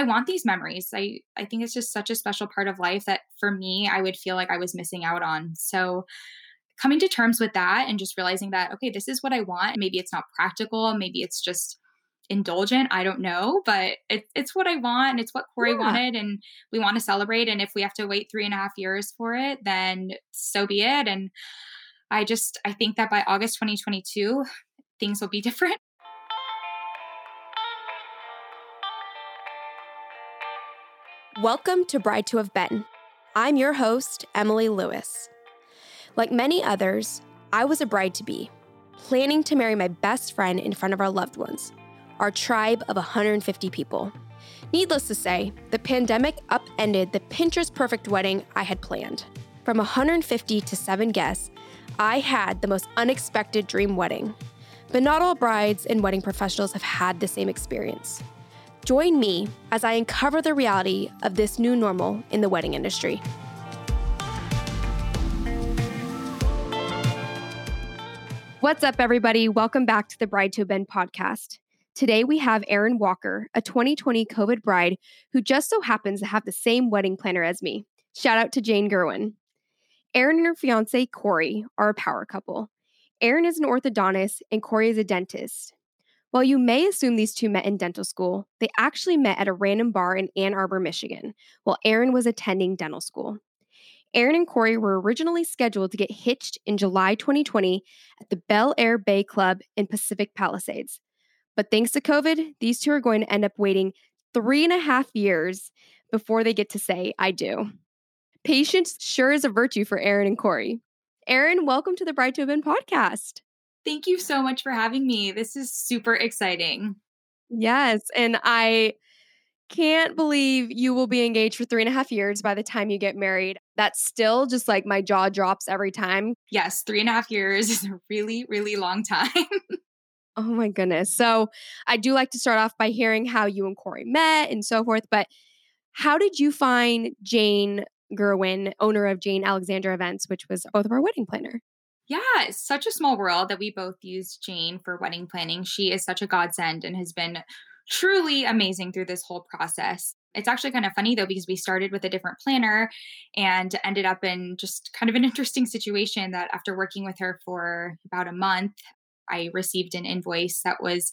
I want these memories. I I think it's just such a special part of life that for me I would feel like I was missing out on. So coming to terms with that and just realizing that okay, this is what I want. Maybe it's not practical, maybe it's just indulgent. I don't know, but it, it's what I want and it's what Corey yeah. wanted. And we want to celebrate. And if we have to wait three and a half years for it, then so be it. And I just, I think that by August 2022, things will be different. Welcome to Bride to Have Been. I'm your host, Emily Lewis. Like many others, I was a bride to be, planning to marry my best friend in front of our loved ones our tribe of 150 people. Needless to say, the pandemic upended the Pinterest perfect wedding I had planned. From 150 to seven guests, I had the most unexpected dream wedding. But not all brides and wedding professionals have had the same experience. Join me as I uncover the reality of this new normal in the wedding industry. What's up, everybody? Welcome back to the Bride to Have Been podcast. Today, we have Erin Walker, a 2020 COVID bride who just so happens to have the same wedding planner as me. Shout out to Jane Gerwin. Erin and her fiance, Corey, are a power couple. Erin is an orthodontist and Corey is a dentist. While you may assume these two met in dental school, they actually met at a random bar in Ann Arbor, Michigan, while Erin was attending dental school. Erin and Corey were originally scheduled to get hitched in July 2020 at the Bel Air Bay Club in Pacific Palisades. But thanks to COVID, these two are going to end up waiting three and a half years before they get to say, I do. Patience sure is a virtue for Erin and Corey. Erin, welcome to the Bride to Have Been podcast. Thank you so much for having me. This is super exciting. Yes. And I can't believe you will be engaged for three and a half years by the time you get married. That's still just like my jaw drops every time. Yes, three and a half years is a really, really long time. Oh my goodness. So I do like to start off by hearing how you and Corey met and so forth. But how did you find Jane Gerwin, owner of Jane Alexandra Events, which was both of our wedding planner? Yeah, it's such a small world that we both used Jane for wedding planning. She is such a godsend and has been truly amazing through this whole process. It's actually kind of funny though, because we started with a different planner and ended up in just kind of an interesting situation that after working with her for about a month, I received an invoice that was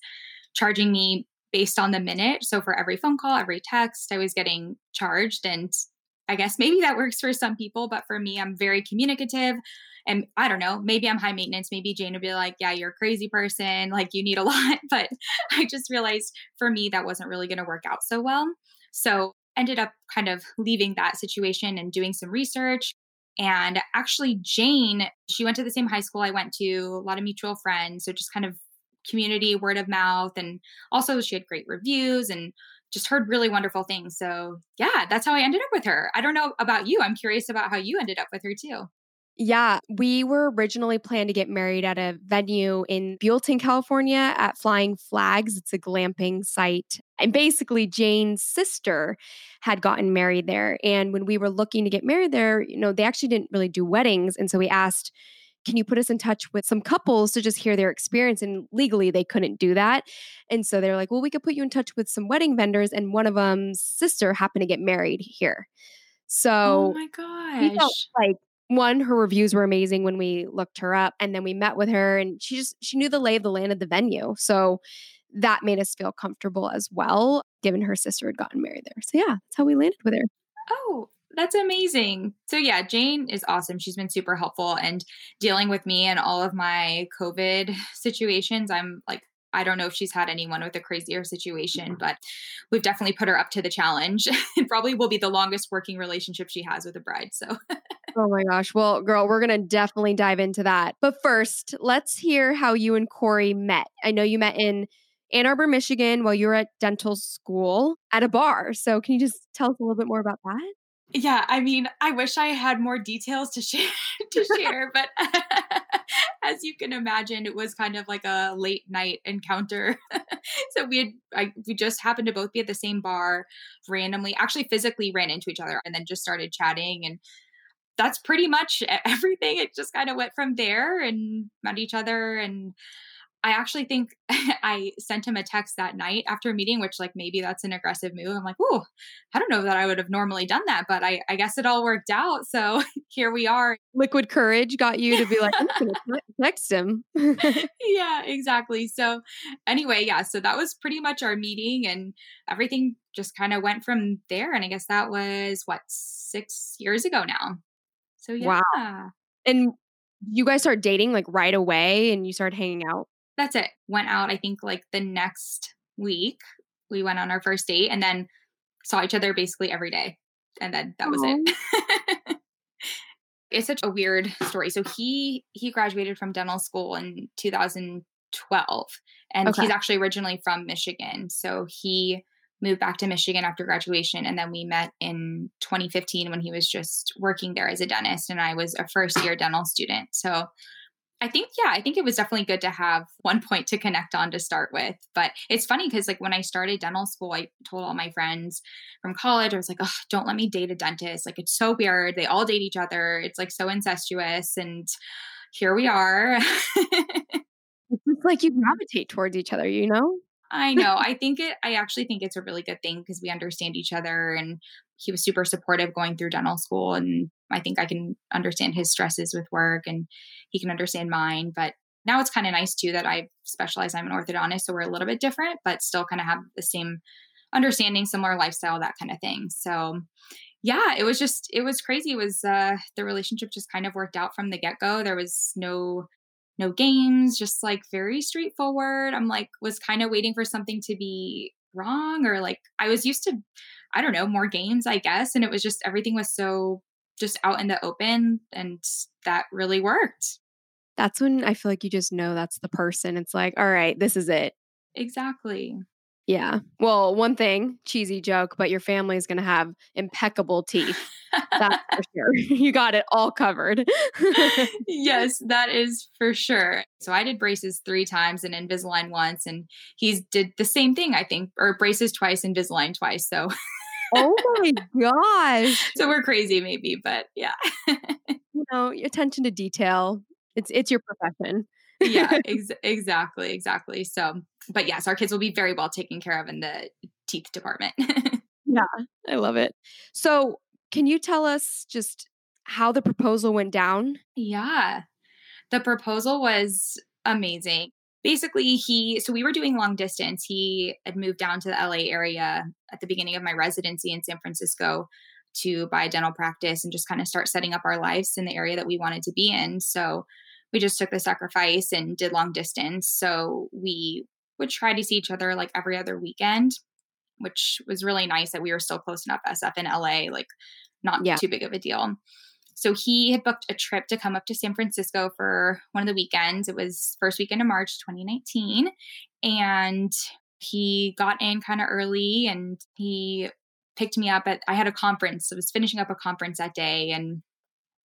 charging me based on the minute. So for every phone call, every text, I was getting charged. And I guess maybe that works for some people, but for me, I'm very communicative. And I don't know, maybe I'm high maintenance. Maybe Jane would be like, yeah, you're a crazy person. Like you need a lot. But I just realized for me, that wasn't really going to work out so well. So ended up kind of leaving that situation and doing some research and actually, Jane, she went to the same high school I went to, a lot of mutual friends. So just kind of community, word of mouth. And also, she had great reviews and just heard really wonderful things. So, yeah, that's how I ended up with her. I don't know about you. I'm curious about how you ended up with her too. Yeah, we were originally planned to get married at a venue in Buellton, California at Flying Flags. It's a glamping site. And basically, Jane's sister had gotten married there. And when we were looking to get married there, you know, they actually didn't really do weddings. And so we asked, can you put us in touch with some couples to just hear their experience? And legally, they couldn't do that. And so they're like, well, we could put you in touch with some wedding vendors. And one of them's sister happened to get married here. Oh so, oh my gosh. We felt like one her reviews were amazing when we looked her up and then we met with her and she just she knew the lay of the land of the venue so that made us feel comfortable as well given her sister had gotten married there so yeah that's how we landed with her oh that's amazing. So yeah, Jane is awesome. She's been super helpful and dealing with me and all of my COVID situations. I'm like I don't know if she's had anyone with a crazier situation, mm-hmm. but we've definitely put her up to the challenge. it probably will be the longest working relationship she has with a bride. So, oh my gosh. Well, girl, we're going to definitely dive into that. But first, let's hear how you and Corey met. I know you met in Ann Arbor, Michigan while you were at dental school at a bar. So, can you just tell us a little bit more about that? Yeah, I mean, I wish I had more details to share to share, but as you can imagine, it was kind of like a late night encounter. so we had I, we just happened to both be at the same bar randomly, actually physically ran into each other and then just started chatting and that's pretty much everything. It just kind of went from there and met each other and I actually think I sent him a text that night after a meeting, which like maybe that's an aggressive move. I'm like, oh, I don't know that I would have normally done that, but I, I guess it all worked out. So here we are. Liquid courage got you to be like, I'm text him. yeah, exactly. So anyway, yeah, so that was pretty much our meeting and everything just kind of went from there. And I guess that was what, six years ago now. So yeah. Wow. And you guys start dating like right away and you start hanging out? That's it. Went out, I think, like the next week. We went on our first date and then saw each other basically every day. And then that was Aww. it. it's such a weird story. So he he graduated from dental school in 2012 and okay. he's actually originally from Michigan. So he moved back to Michigan after graduation. And then we met in 2015 when he was just working there as a dentist and I was a first year dental student. So I think, yeah, I think it was definitely good to have one point to connect on to start with. But it's funny because, like, when I started dental school, I told all my friends from college, I was like, oh, don't let me date a dentist. Like, it's so weird. They all date each other. It's like so incestuous. And here we are. it's like you gravitate towards each other, you know? I know. I think it, I actually think it's a really good thing because we understand each other and he was super supportive going through dental school. And I think I can understand his stresses with work and he can understand mine. But now it's kind of nice too that I specialize. I'm an orthodontist, so we're a little bit different, but still kind of have the same understanding, similar lifestyle, that kind of thing. So yeah, it was just, it was crazy. It was, uh, the relationship just kind of worked out from the get go. There was no, no games, just like very straightforward. I'm like, was kind of waiting for something to be wrong or like I was used to, I don't know, more games, I guess. And it was just everything was so just out in the open and that really worked. That's when I feel like you just know that's the person. It's like, all right, this is it. Exactly. Yeah. Well, one thing, cheesy joke, but your family is going to have impeccable teeth. That's for sure. You got it all covered. yes, that is for sure. So I did braces three times and Invisalign once, and he's did the same thing, I think, or braces twice, Invisalign twice. So. oh my gosh. So we're crazy, maybe, but yeah. you know, attention to detail. It's it's your profession yeah, ex- exactly, exactly. So, but yes, our kids will be very well taken care of in the teeth department. yeah, I love it. So, can you tell us just how the proposal went down? Yeah, the proposal was amazing. Basically, he, so we were doing long distance. He had moved down to the LA area at the beginning of my residency in San Francisco to buy a dental practice and just kind of start setting up our lives in the area that we wanted to be in. So, we just took the sacrifice and did long distance. So we would try to see each other like every other weekend, which was really nice that we were still close enough SF in LA, like not yeah. too big of a deal. So he had booked a trip to come up to San Francisco for one of the weekends. It was first weekend of March 2019. And he got in kind of early and he picked me up at I had a conference. I was finishing up a conference that day and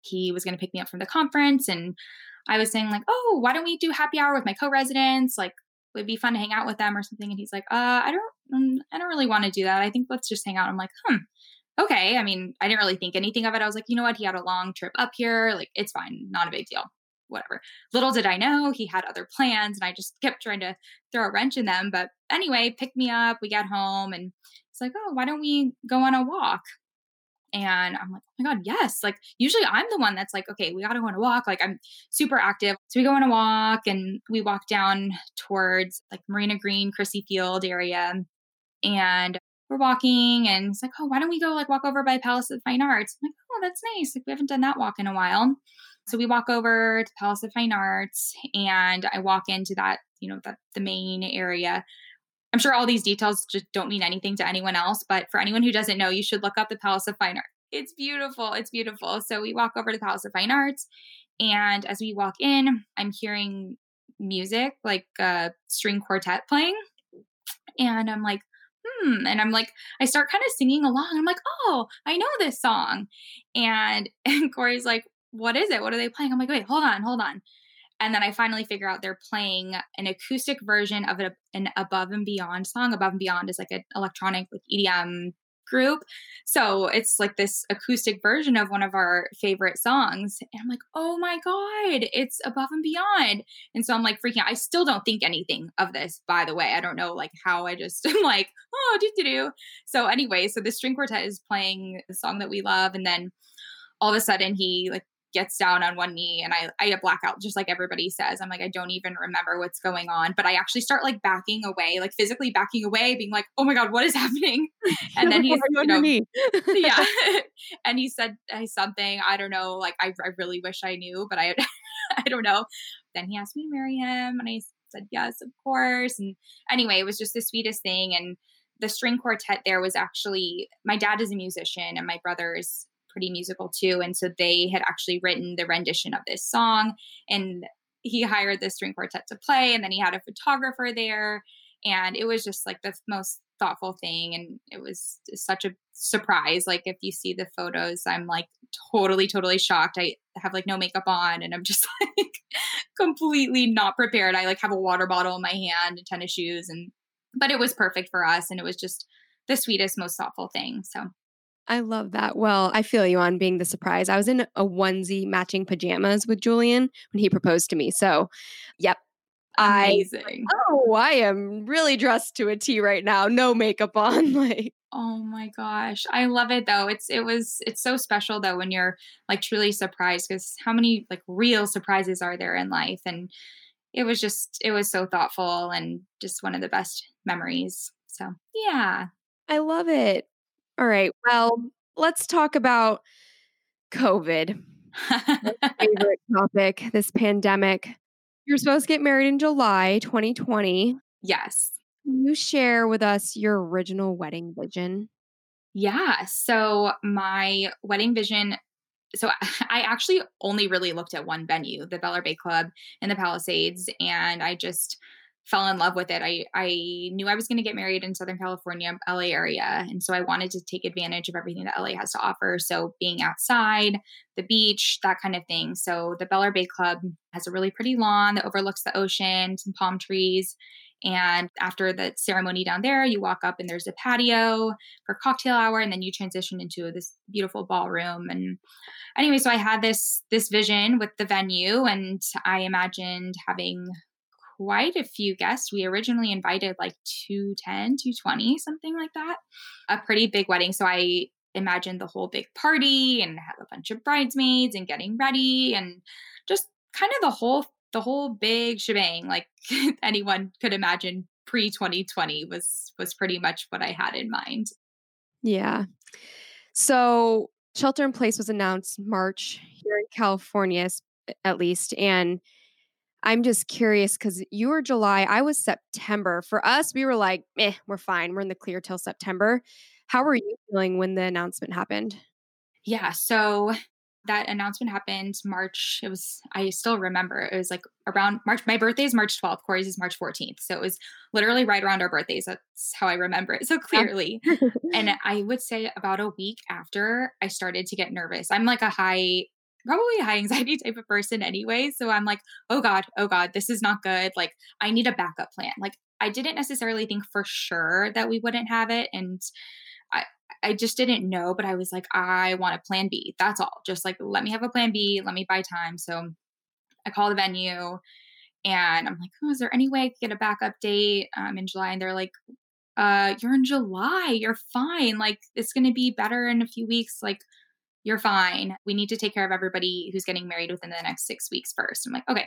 he was going to pick me up from the conference and I was saying like, oh, why don't we do happy hour with my co-residents? Like, it would be fun to hang out with them or something. And he's like, uh, I don't, um, I don't really want to do that. I think let's just hang out. I'm like, hmm, okay. I mean, I didn't really think anything of it. I was like, you know what? He had a long trip up here. Like, it's fine, not a big deal. Whatever. Little did I know he had other plans, and I just kept trying to throw a wrench in them. But anyway, picked me up. We got home, and it's like, oh, why don't we go on a walk? And I'm like, oh my God, yes. Like, usually I'm the one that's like, okay, we got to go on a walk. Like, I'm super active. So we go on a walk and we walk down towards like Marina Green, Crissy Field area. And we're walking and it's like, oh, why don't we go like walk over by Palace of Fine Arts? I'm like, oh, that's nice. Like, we haven't done that walk in a while. So we walk over to Palace of Fine Arts and I walk into that, you know, that the main area I'm sure all these details just don't mean anything to anyone else, but for anyone who doesn't know, you should look up the Palace of Fine Art. It's beautiful. It's beautiful. So we walk over to the Palace of Fine Arts, and as we walk in, I'm hearing music like a string quartet playing. And I'm like, hmm. And I'm like, I start kind of singing along. I'm like, oh, I know this song. And, and Corey's like, what is it? What are they playing? I'm like, wait, hold on, hold on. And then I finally figure out they're playing an acoustic version of an Above and Beyond song. Above and Beyond is like an electronic, like EDM group. So it's like this acoustic version of one of our favorite songs. And I'm like, oh my God, it's above and beyond. And so I'm like freaking out. I still don't think anything of this, by the way. I don't know like how I just am like, oh, do do do. So anyway, so the string quartet is playing the song that we love. And then all of a sudden he like gets down on one knee and I, I blackout just like everybody says. I'm like i don't even remember what's going on but i actually start like backing away like physically backing away being like oh my god what is happening? And then he's you know yeah. And he said uh, something i don't know like I, I really wish i knew but i i don't know. Then he asked me to marry him and i said yes of course. And anyway it was just the sweetest thing. And the string quartet there was actually my dad is a musician and my brother's pretty musical too. And so they had actually written the rendition of this song and he hired the string quartet to play and then he had a photographer there and it was just like the most thoughtful thing and it was such a surprise like if you see the photos i'm like totally totally shocked i have like no makeup on and i'm just like completely not prepared i like have a water bottle in my hand and tennis shoes and but it was perfect for us and it was just the sweetest most thoughtful thing so I love that. Well, I feel you on being the surprise. I was in a onesie matching pajamas with Julian when he proposed to me. So, yep. Amazing. I, oh, I am really dressed to a T right now. No makeup on. Like, oh my gosh. I love it though. It's, it was, it's so special though when you're like truly surprised because how many like real surprises are there in life? And it was just, it was so thoughtful and just one of the best memories. So, yeah. I love it. All right. Well, let's talk about COVID. favorite topic, this pandemic. You're supposed to get married in July 2020. Yes. Can you share with us your original wedding vision? Yeah. So, my wedding vision. So, I actually only really looked at one venue, the Bel Air Bay Club in the Palisades. And I just fell in love with it. I I knew I was going to get married in Southern California, LA area, and so I wanted to take advantage of everything that LA has to offer. So being outside, the beach, that kind of thing. So the Bel Air Bay Club has a really pretty lawn that overlooks the ocean, some palm trees. And after the ceremony down there, you walk up and there's a patio for cocktail hour, and then you transition into this beautiful ballroom. And anyway, so I had this this vision with the venue, and I imagined having quite a few guests. We originally invited like 210, 220, something like that. A pretty big wedding. So I imagined the whole big party and have a bunch of bridesmaids and getting ready and just kind of the whole the whole big shebang like anyone could imagine pre 2020 was was pretty much what I had in mind. Yeah. So shelter in place was announced March here in California at least and I'm just curious because you were July, I was September. For us, we were like, eh, we're fine. We're in the clear till September. How were you feeling when the announcement happened? Yeah. So that announcement happened March. It was, I still remember, it was like around March. My birthday is March 12th. Corey's is March 14th. So it was literally right around our birthdays. That's how I remember it so clearly. and I would say about a week after, I started to get nervous. I'm like a high probably a high anxiety type of person anyway. So I'm like, oh God, oh God, this is not good. Like, I need a backup plan. Like, I didn't necessarily think for sure that we wouldn't have it. And I, I just didn't know, but I was like, I want a plan B. That's all. Just like, let me have a plan B. Let me buy time. So I call the venue and I'm like, oh, is there any way I could get a backup date um, in July? And they're like, uh, you're in July. You're fine. Like, it's going to be better in a few weeks. Like, you're fine. We need to take care of everybody who's getting married within the next six weeks first. I'm like, okay,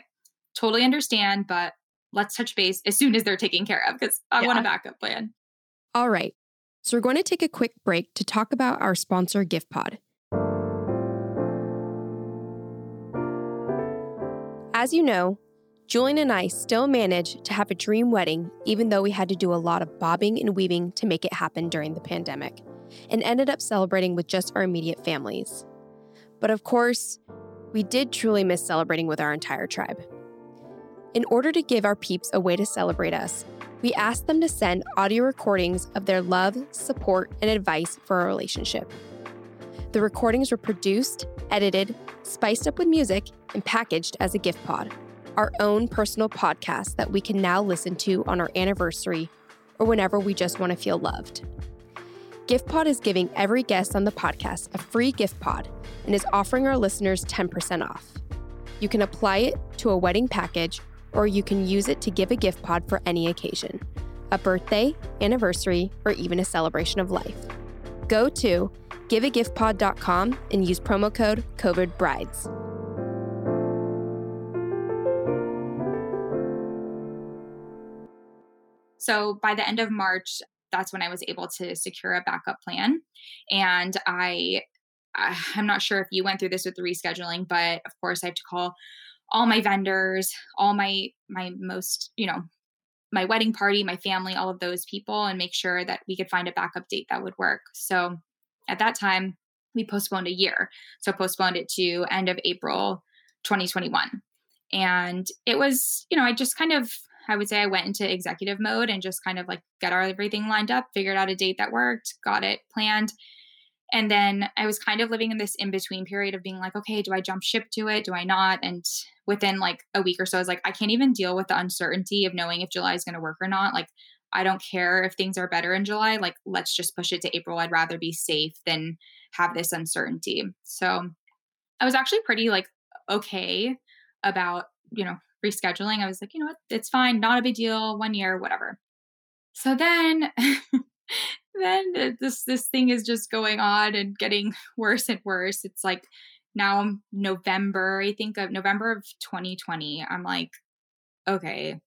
totally understand, but let's touch base as soon as they're taken care of because I yeah. want a backup plan. All right. So we're going to take a quick break to talk about our sponsor, GiftPod. As you know, Julian and I still managed to have a dream wedding, even though we had to do a lot of bobbing and weaving to make it happen during the pandemic and ended up celebrating with just our immediate families. But of course, we did truly miss celebrating with our entire tribe. In order to give our peeps a way to celebrate us, we asked them to send audio recordings of their love, support, and advice for our relationship. The recordings were produced, edited, spiced up with music, and packaged as a gift pod, our own personal podcast that we can now listen to on our anniversary or whenever we just want to feel loved. GiftPod is giving every guest on the podcast a free gift pod and is offering our listeners 10% off. You can apply it to a wedding package or you can use it to give a gift pod for any occasion a birthday, anniversary, or even a celebration of life. Go to giveagiftpod.com and use promo code COVIDBRIDES. So by the end of March, that's when I was able to secure a backup plan. And I, I'm not sure if you went through this with the rescheduling, but of course I have to call all my vendors, all my my most, you know, my wedding party, my family, all of those people, and make sure that we could find a backup date that would work. So at that time, we postponed a year. So postponed it to end of April 2021. And it was, you know, I just kind of, I would say I went into executive mode and just kind of like got everything lined up, figured out a date that worked, got it planned. And then I was kind of living in this in between period of being like, okay, do I jump ship to it? Do I not? And within like a week or so, I was like, I can't even deal with the uncertainty of knowing if July is going to work or not. Like, I don't care if things are better in July. Like, let's just push it to April. I'd rather be safe than have this uncertainty. So I was actually pretty like okay about, you know, rescheduling. I was like, you know what, it's fine, not a big deal, one year, whatever. So then then this this thing is just going on and getting worse and worse. It's like now November, I think of November of 2020. I'm like, okay,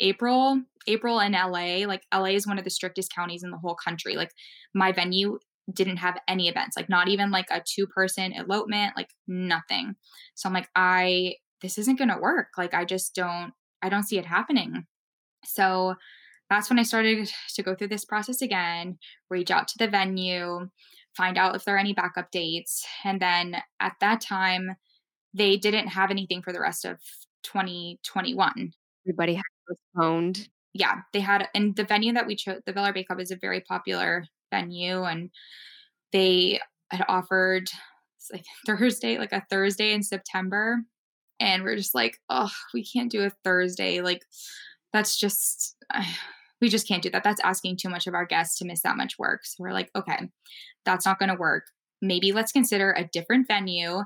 April, April in LA, like LA is one of the strictest counties in the whole country. Like my venue didn't have any events, like not even like a two person elopement, like nothing. So I'm like, I, this isn't going to work. Like I just don't, I don't see it happening. So that's when I started to go through this process again, reach out to the venue, find out if there are any backup dates. And then at that time, they didn't have anything for the rest of 2021. Everybody had postponed. Yeah, they had, and the venue that we chose, the Bel Air Bay Club, is a very popular venue, and they had offered like Thursday, like a Thursday in September, and we're just like, oh, we can't do a Thursday, like that's just. We just can't do that. That's asking too much of our guests to miss that much work. So we're like, okay, that's not going to work. Maybe let's consider a different venue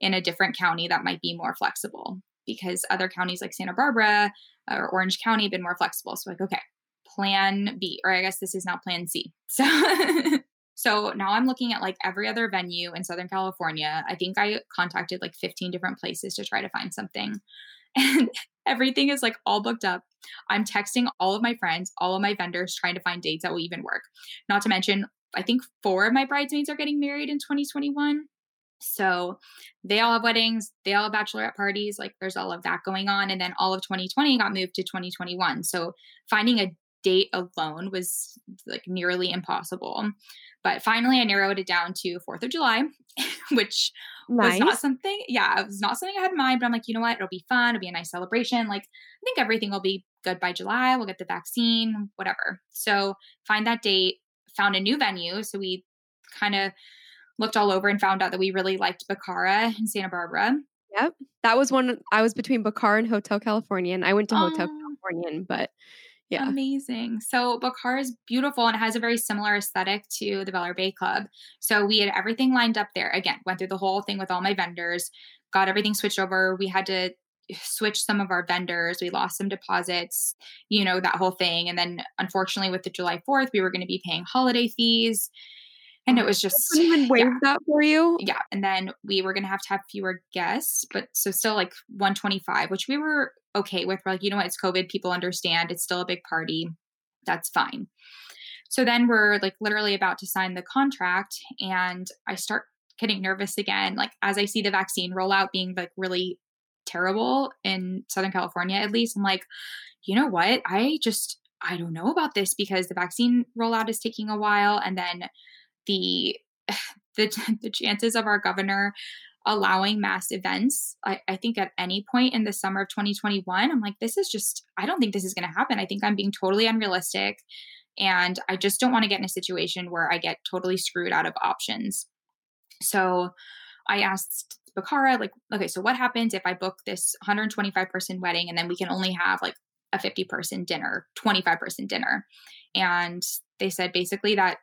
in a different county that might be more flexible because other counties like Santa Barbara or Orange County have been more flexible. So like, okay, plan B, or I guess this is now plan C. So so now I'm looking at like every other venue in Southern California. I think I contacted like 15 different places to try to find something. And everything is like all booked up. I'm texting all of my friends, all of my vendors, trying to find dates that will even work. Not to mention, I think four of my bridesmaids are getting married in 2021. So they all have weddings, they all have bachelorette parties. Like there's all of that going on. And then all of 2020 got moved to 2021. So finding a date alone was like nearly impossible. But finally, I narrowed it down to 4th of July, which nice. was not something, yeah, it was not something I had in mind. But I'm like, you know what? It'll be fun. It'll be a nice celebration. Like, I think everything will be good by July. We'll get the vaccine, whatever. So find that date, found a new venue. So we kind of looked all over and found out that we really liked Bacara in Santa Barbara. Yep. That was one I was between Bacara and Hotel California. And I went to Hotel California, but yeah. Amazing. So Bacara is beautiful and has a very similar aesthetic to the Bel Air Bay Club. So we had everything lined up there. Again, went through the whole thing with all my vendors, got everything switched over. We had to switch some of our vendors. We lost some deposits, you know, that whole thing. And then unfortunately with the July 4th, we were going to be paying holiday fees. And it was just even waive yeah. that for you. Yeah. And then we were gonna have to have fewer guests, but so still like 125, which we were okay with. We're like, you know what, it's COVID, people understand, it's still a big party. That's fine. So then we're like literally about to sign the contract, and I start getting nervous again. Like as I see the vaccine rollout being like really terrible in Southern California, at least, I'm like, you know what? I just I don't know about this because the vaccine rollout is taking a while, and then the the, the chances of our governor allowing mass events I, I, think at any point in the summer of 2021 i'm like this is just i don't think this is going to happen. I think i'm being totally unrealistic and i just don't want to get in a situation where i get totally screwed out of options. So i asked Bacara, like okay so what happens if i book this 125 person wedding and then we can only have like a 50 person dinner 25 person dinner? And they said basically that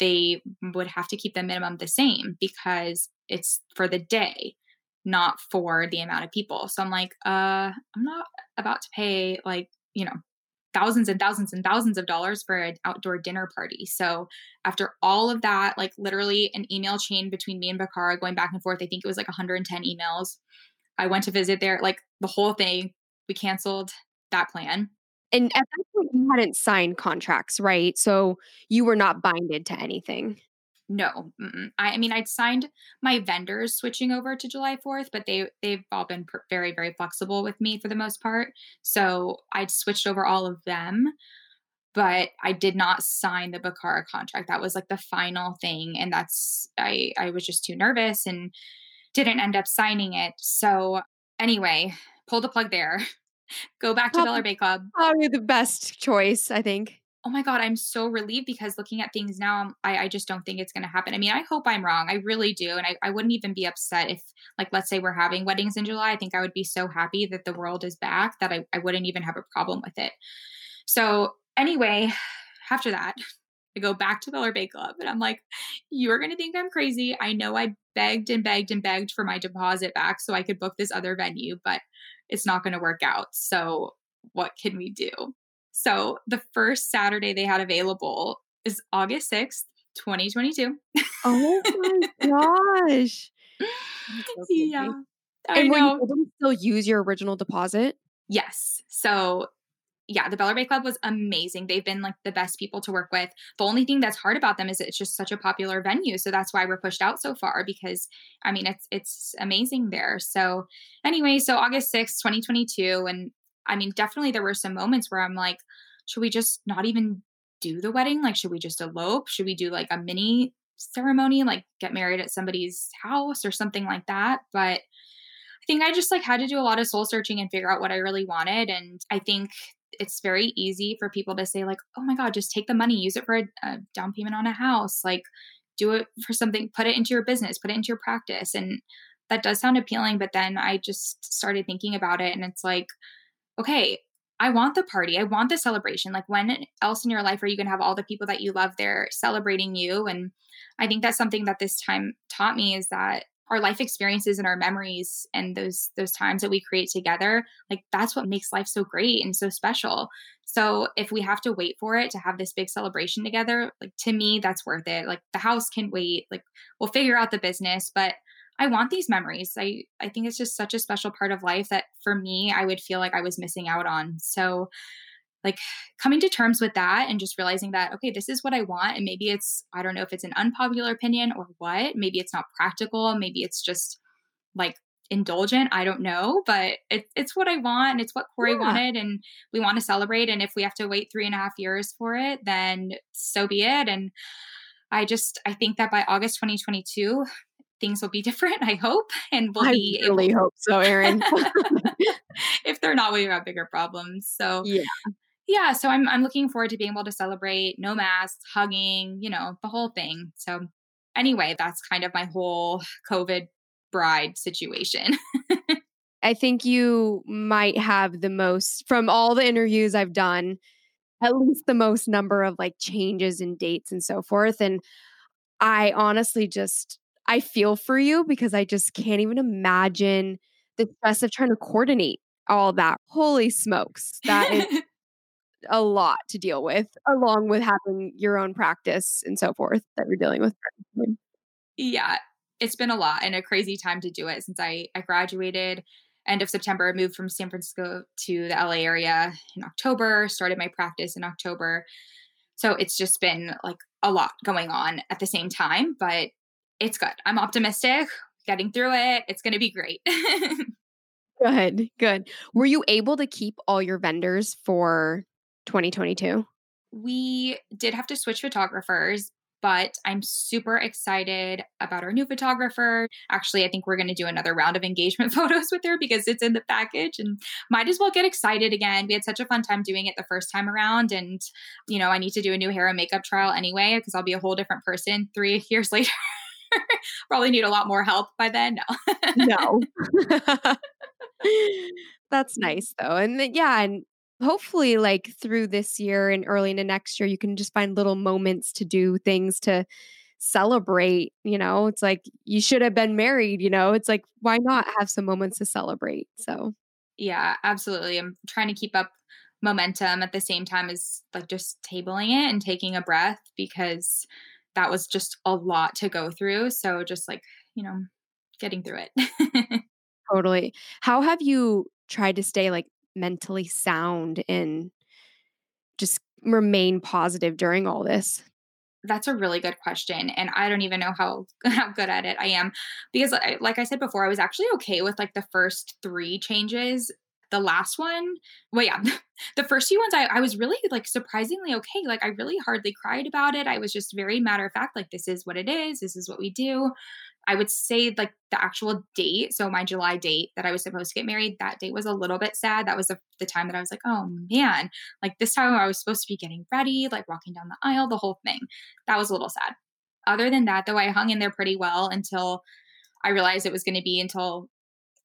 they would have to keep the minimum the same because it's for the day, not for the amount of people. So I'm like, uh, I'm not about to pay like, you know, thousands and thousands and thousands of dollars for an outdoor dinner party. So after all of that, like literally an email chain between me and Bacara going back and forth, I think it was like 110 emails. I went to visit there, like the whole thing. We canceled that plan. And at that point, you hadn't signed contracts, right? So you were not binded to anything. No, I, I, mean I'd signed my vendors switching over to July 4th, but they they've all been very very flexible with me for the most part. So I'd switched over all of them, but I did not sign the Bacara contract. That was like the final thing, and that's I I was just too nervous and didn't end up signing it. So anyway, pull the plug there. Go back to Bel Air Bay Club. Probably the best choice, I think. Oh my god i'm so relieved because looking at things now i, I just don't think it's going to happen. I mean i hope i'm wrong i really do and I, I wouldn't even be upset if like let's say we're having weddings in july i think i would be so happy that the world is back that i, I wouldn't even have a problem with it. So anyway after that i go back to Bel Air Bay Club and i'm like you're going to think i'm crazy. I know i begged and begged and begged for my deposit back so i could book this other venue but it's not going to work out so what can we do so the first Saturday they had available is August 6th, 2022. Oh my gosh. yeah. I and know. were you still use your original deposit? Yes. So yeah, the Bel Air Bay Club was amazing. They've been like the best people to work with. The only thing that's hard about them is it's just such a popular venue. So that's why we're pushed out so far because I mean it's it's amazing there. So anyway, so August 6th, 2022 and I mean, definitely there were some moments where I'm like, should we just not even do the wedding? Like, should we just elope? Should we do like a mini ceremony, like get married at somebody's house or something like that? But I think I just like had to do a lot of soul searching and figure out what I really wanted. And I think it's very easy for people to say like, oh my God, just take the money, use it for a, a down payment on a house, like do it for something, put it into your business, put it into your practice. And that does sound appealing. But then I just started thinking about it and it's like, okay, I want the party. I want the celebration. Like, when else in your life are you going to have all the people that you love there celebrating you? And I think that's something that this time taught me is that our life experiences and our memories and those those times that we create together like that's what makes life so great and so special so if we have to wait for it to have this big celebration together like to me that's worth it like the house can wait like we'll figure out the business but I want these memories. I I think it's just such a special part of life that for me I would feel like I was missing out on. So like coming to terms with that and just realizing that okay this is what i want and maybe it's i don't know if it's an unpopular opinion or what maybe it's not practical maybe it's just like indulgent i don't know but it, it's what i want and it's what corey yeah. wanted and we want to celebrate and if we have to wait three and a half years for it then so be it and i just i think that by august 2022 things will be different, I hope. And we'll I be really able- hope so, Erin. if they're not, we have bigger problems. So yeah. Yeah, so I'm I'm looking forward to being able to celebrate no masks, hugging, you know, the whole thing. So anyway, that's kind of my whole COVID bride situation. I think you might have the most from all the interviews I've done, at least the most number of like changes in dates and so forth. And I honestly just I feel for you because I just can't even imagine the stress of trying to coordinate all that. Holy smokes. That is a lot to deal with, along with having your own practice and so forth that you're dealing with. Yeah, it's been a lot and a crazy time to do it since I, I graduated end of September, I moved from San Francisco to the LA area in October, started my practice in October. So it's just been like a lot going on at the same time, but it's good. I'm optimistic, getting through it. It's going to be great. good, good. Were you able to keep all your vendors for 2022? We did have to switch photographers, but I'm super excited about our new photographer. Actually, I think we're going to do another round of engagement photos with her because it's in the package and might as well get excited again. We had such a fun time doing it the first time around. And, you know, I need to do a new hair and makeup trial anyway because I'll be a whole different person three years later. Probably need a lot more help by then. No. no. That's nice though. And yeah, and hopefully like through this year and early into next year you can just find little moments to do things to celebrate you know? It's like you should have been married you know? It's like why not have some moments to celebrate? So yeah absolutely i'm trying to keep up momentum at the same time as like just tabling it and taking a breath because that was just a lot to go through so just like you know getting through it. Totally. How have you tried to stay like mentally sound and just remain positive during all this? That's a really good question. And I don't even know how, how good at it I am. Because, like I said before, I was actually okay with like the first three changes the last one well yeah the first few ones I, I was really like surprisingly okay like i really hardly cried about it i was just very matter of fact like this is what it is this is what we do I would say like the actual date, so my July date that I was supposed to get married, that date was a little bit sad. That was the, the time that I was like, oh man, like this time I was supposed to be getting ready, like walking down the aisle, the whole thing. That was a little sad. Other than that, though, I hung in there pretty well until I realized it was going to be until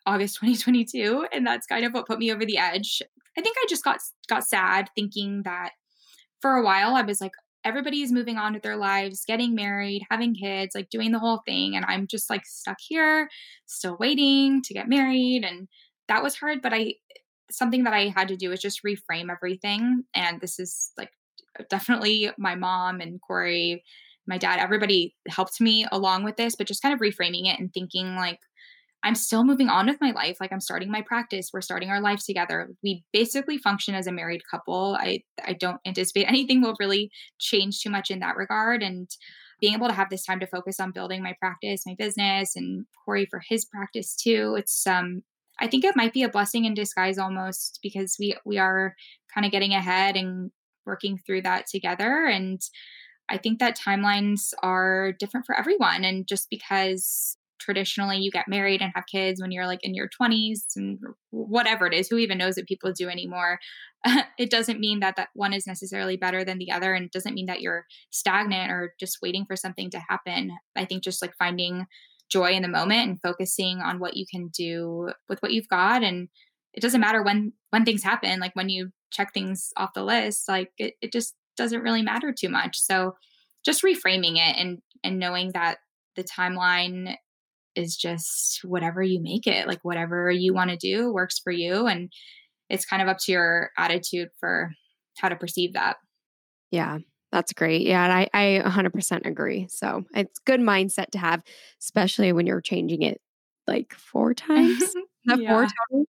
August 2022, and that's kind of what put me over the edge. I think I just got got sad thinking that for a while I was like, everybody's moving on with their lives, getting married, having kids, like doing the whole thing. And I'm just like stuck here, still waiting to get married. And that was hard. But I, something that I had to do is just reframe everything. And this is like definitely my mom and Corey, my dad, everybody helped me along with this, but just kind of reframing it and thinking like, I'm still moving on with my life. Like I'm starting my practice. We're starting our lives together. We basically function as a married couple. I I don't anticipate anything will really change too much in that regard. And being able to have this time to focus on building my practice, my business, and Corey for his practice too. It's um I think it might be a blessing in disguise almost because we we are kind of getting ahead and working through that together. And I think that timelines are different for everyone. And just because traditionally you get married and have kids when you're like in your 20s and whatever it is who even knows what people do anymore. It doesn't mean that that one is necessarily better than the other and it doesn't mean that you're stagnant or just waiting for something to happen. I think just like finding joy in the moment and focusing on what you can do with what you've got and it doesn't matter when when things happen like when you check things off the list like it, it just doesn't really matter too much. So just reframing it and and knowing that the timeline is just whatever you make it, like whatever you want to do works for you. And it's kind of up to your attitude for how to perceive that. Yeah, that's great. Yeah, I, I 100% agree. So it's good mindset to have, especially when you're changing it like four times. yeah. four times?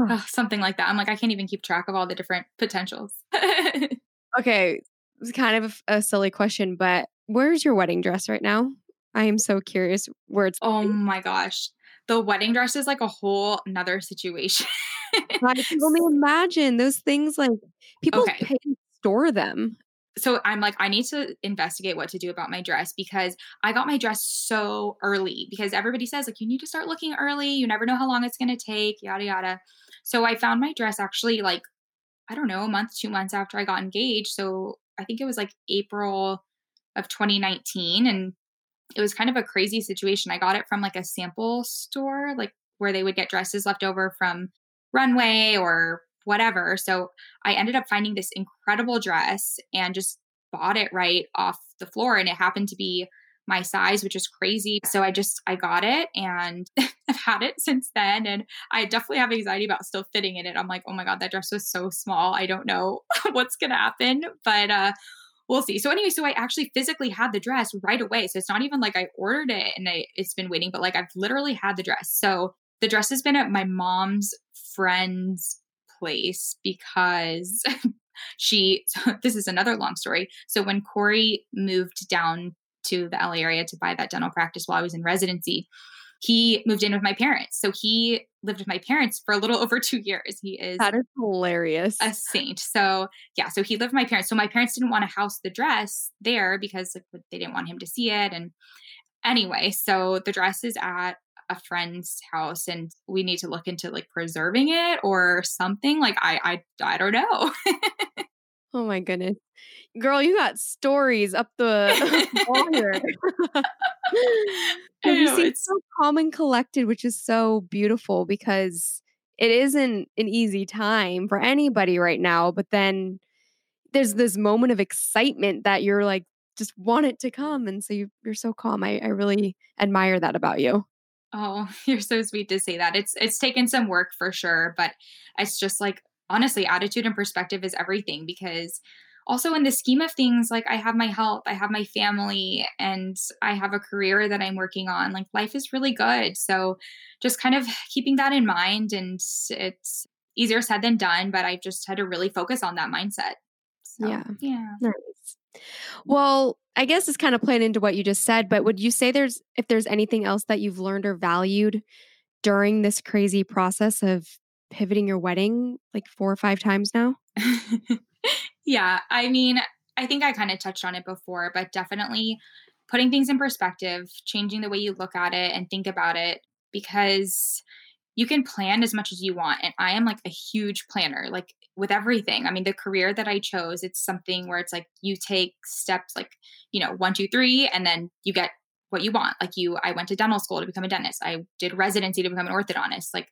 Oh, something like that. I'm like, I can't even keep track of all the different potentials. okay. It's kind of a, a silly question, but where's your wedding dress right now? I am so curious where it's. Oh my gosh. The wedding dress is like a whole another situation. I can only imagine those things like people okay. pay to store them. So I'm like, I need to investigate what to do about my dress because I got my dress so early because everybody says, like, you need to start looking early. You never know how long it's going to take, yada, yada. So I found my dress actually like, I don't know, a month, two months after I got engaged. So I think it was like April of 2019. And it was kind of a crazy situation. I got it from like a sample store, like where they would get dresses left over from runway or whatever. So I ended up finding this incredible dress and just bought it right off the floor. And it happened to be my size, which is crazy. So I just, I got it and I've had it since then. And I definitely have anxiety about still fitting in it. I'm like, oh my God, that dress was so small. I don't know what's going to happen. But uh, we'll see. So anyway, so I actually physically had the dress right away. So it's not even like I ordered it and I, it's been waiting, but like I've literally had the dress. So the dress has been at my mom's friend's place because she, so this is another long story. So when Corey moved down to the LA area to buy that dental practice while I was in residency, he moved in with my parents. So he lived with my parents for a little over two years. He is that is hilarious. A saint. So yeah, so he lived with my parents. So my parents didn't want to house the dress there because like, they didn't want him to see it. And anyway, so the dress is at a friend's house and we need to look into like preserving it or something. Like I I I don't know. oh my goodness. Girl, you got stories up the water. you seem so calm and collected, which is so beautiful because it isn't an easy time for anybody right now, but then there's this moment of excitement that you're like just want it to come and so you, you're so calm. I, I really admire that about you. Oh, you're so sweet to say that. It's it's taken some work for sure, but it's just like honestly, attitude and perspective is everything because also in the scheme of things, like I have my health, I have my family, and I have a career that I'm working on. Like life is really good. So just kind of keeping that in mind and it's easier said than done, but I've just had to really focus on that mindset. So, yeah. Yeah. Nice. Well, I guess it's kind of playing into what you just said, but would you say there's if there's anything else that you've learned or valued during this crazy process of pivoting your wedding like four or five times now? yeah, I mean, I think I kind of touched on it before, but definitely putting things in perspective, changing the way you look at it and think about it because you can plan as much as you want and I am like a huge planner. Like with everything. I mean, the career that I chose, it's something where it's like you take steps like, you know, one, two, three, and then you get what you want. Like you, I went to dental school to become a dentist. I did residency to become an orthodontist. Like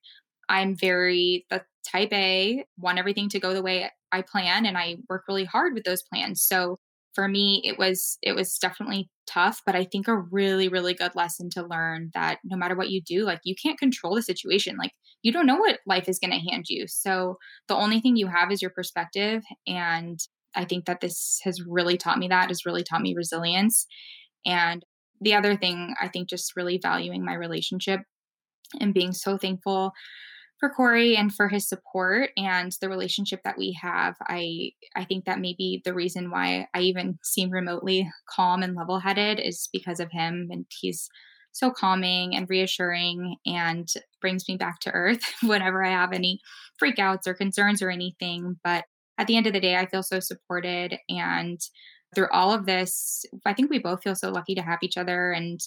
I'm very the type A, want everything to go the way I plan and I work really hard with those plans. So for me it was it was definitely tough but i think a really really good lesson to learn that no matter what you do like you can't control the situation like you don't know what life is going to hand you so the only thing you have is your perspective and i think that this has really taught me that has really taught me resilience and the other thing i think just really valuing my relationship and being so thankful for Corey and for his support and the relationship that we have. I I think that maybe the reason why I even seem remotely calm and level-headed is because of him and he's so calming and reassuring and brings me back to earth whenever I have any freakouts or concerns or anything. But at the end of the day, I feel so supported and through all of this, I think we both feel so lucky to have each other and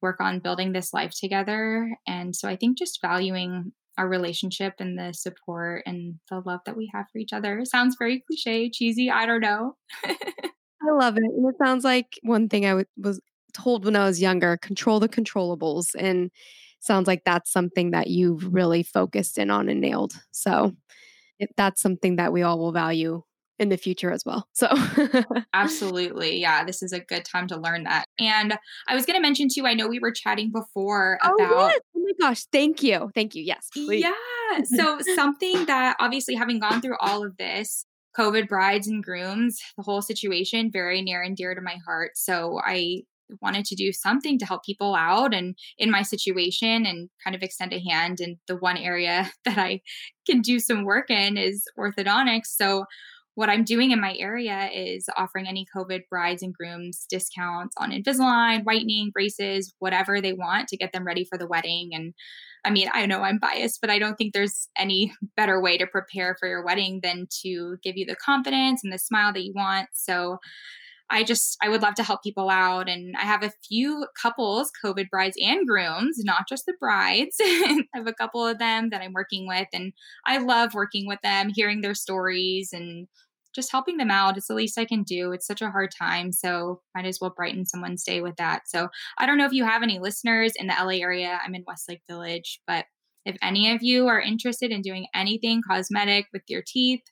work on building this life together. And so I think just valuing our relationship and the support and the love that we have for each other. sounds very cliche, cheesy, I don't know. I love it. It sounds like one thing I w- was told when I was younger control the controllables. And sounds like that's something that you've really focused in on and nailed. So it, that's something that we all will value in the future as well. So, absolutely. Yeah, this is a good time to learn that. And I was going to mention too, I know we were chatting before oh, about. Yes. Oh my gosh. Thank you. Thank you. Yes. Please. Yeah. So, something that obviously having gone through all of this, COVID brides and grooms, the whole situation, very near and dear to my heart. So, I wanted to do something to help people out and in my situation and kind of extend a hand and the one area that I can do some work in is orthodontics so what I'm doing in my area is offering any COVID brides and grooms discounts on Invisalign, whitening, braces, whatever they want to get them ready for the wedding. And I mean, I know I'm biased, but I don't think there's any better way to prepare for your wedding than to give you the confidence and the smile that you want. So I just I would love to help people out and I have a few couples, COVID brides and grooms, not just the brides. I have a couple of them that I'm working with and I love working with them, hearing their stories and just helping them out. It's the least I can do. It's such a hard time, so might as well brighten someone's day with that. So, I don't know if you have any listeners in the LA area. I'm in Westlake Village, but if any of you are interested in doing anything cosmetic with your teeth,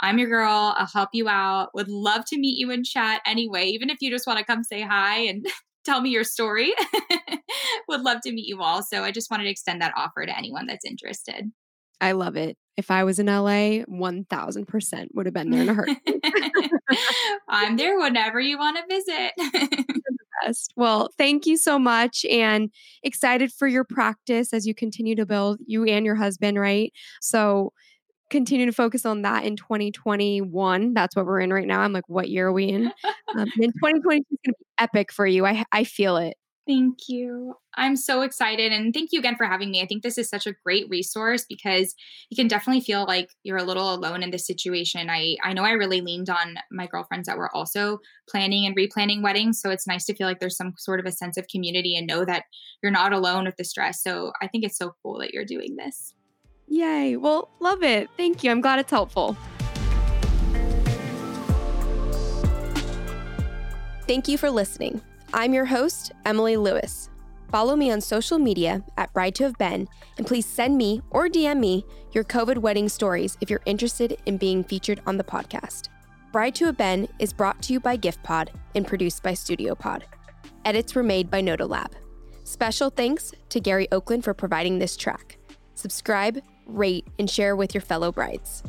I'm your girl. I'll help you out. Would love to meet you in chat anyway, even if you just want to come say hi and tell me your story. Would love to meet you all. So I just wanted to extend that offer to anyone that's interested. I love it. If I was in LA, 1000% would have been there in a heartbeat. I'm there whenever you want to visit. best. Well, thank you so much and excited for your practice as you continue to build you and your husband, right? So, continue to focus on that in 2021. That's what we're in right now. I'm like, what year are we in? Um, and 2022 is going to be epic for you. I, I feel it. Thank you. I'm so excited. And thank you again for having me. I think this is such a great resource because you can definitely feel like you're a little alone in this situation. I, I know I really leaned on my girlfriends that were also planning and replanning weddings. So it's nice to feel like there's some sort of a sense of community and know that you're not alone with the stress. So I think it's so cool that you're doing this. Yay. Well, love it. Thank you. I'm glad it's helpful. Thank you for listening. I'm your host, Emily Lewis. Follow me on social media at Bride to Have Been, and please send me or DM me your COVID wedding stories if you're interested in being featured on the podcast. Bride to Have Been is brought to you by GiftPod and produced by Studio Pod. Edits were made by Nodalab. Special thanks to Gary Oakland for providing this track. Subscribe, rate, and share with your fellow brides.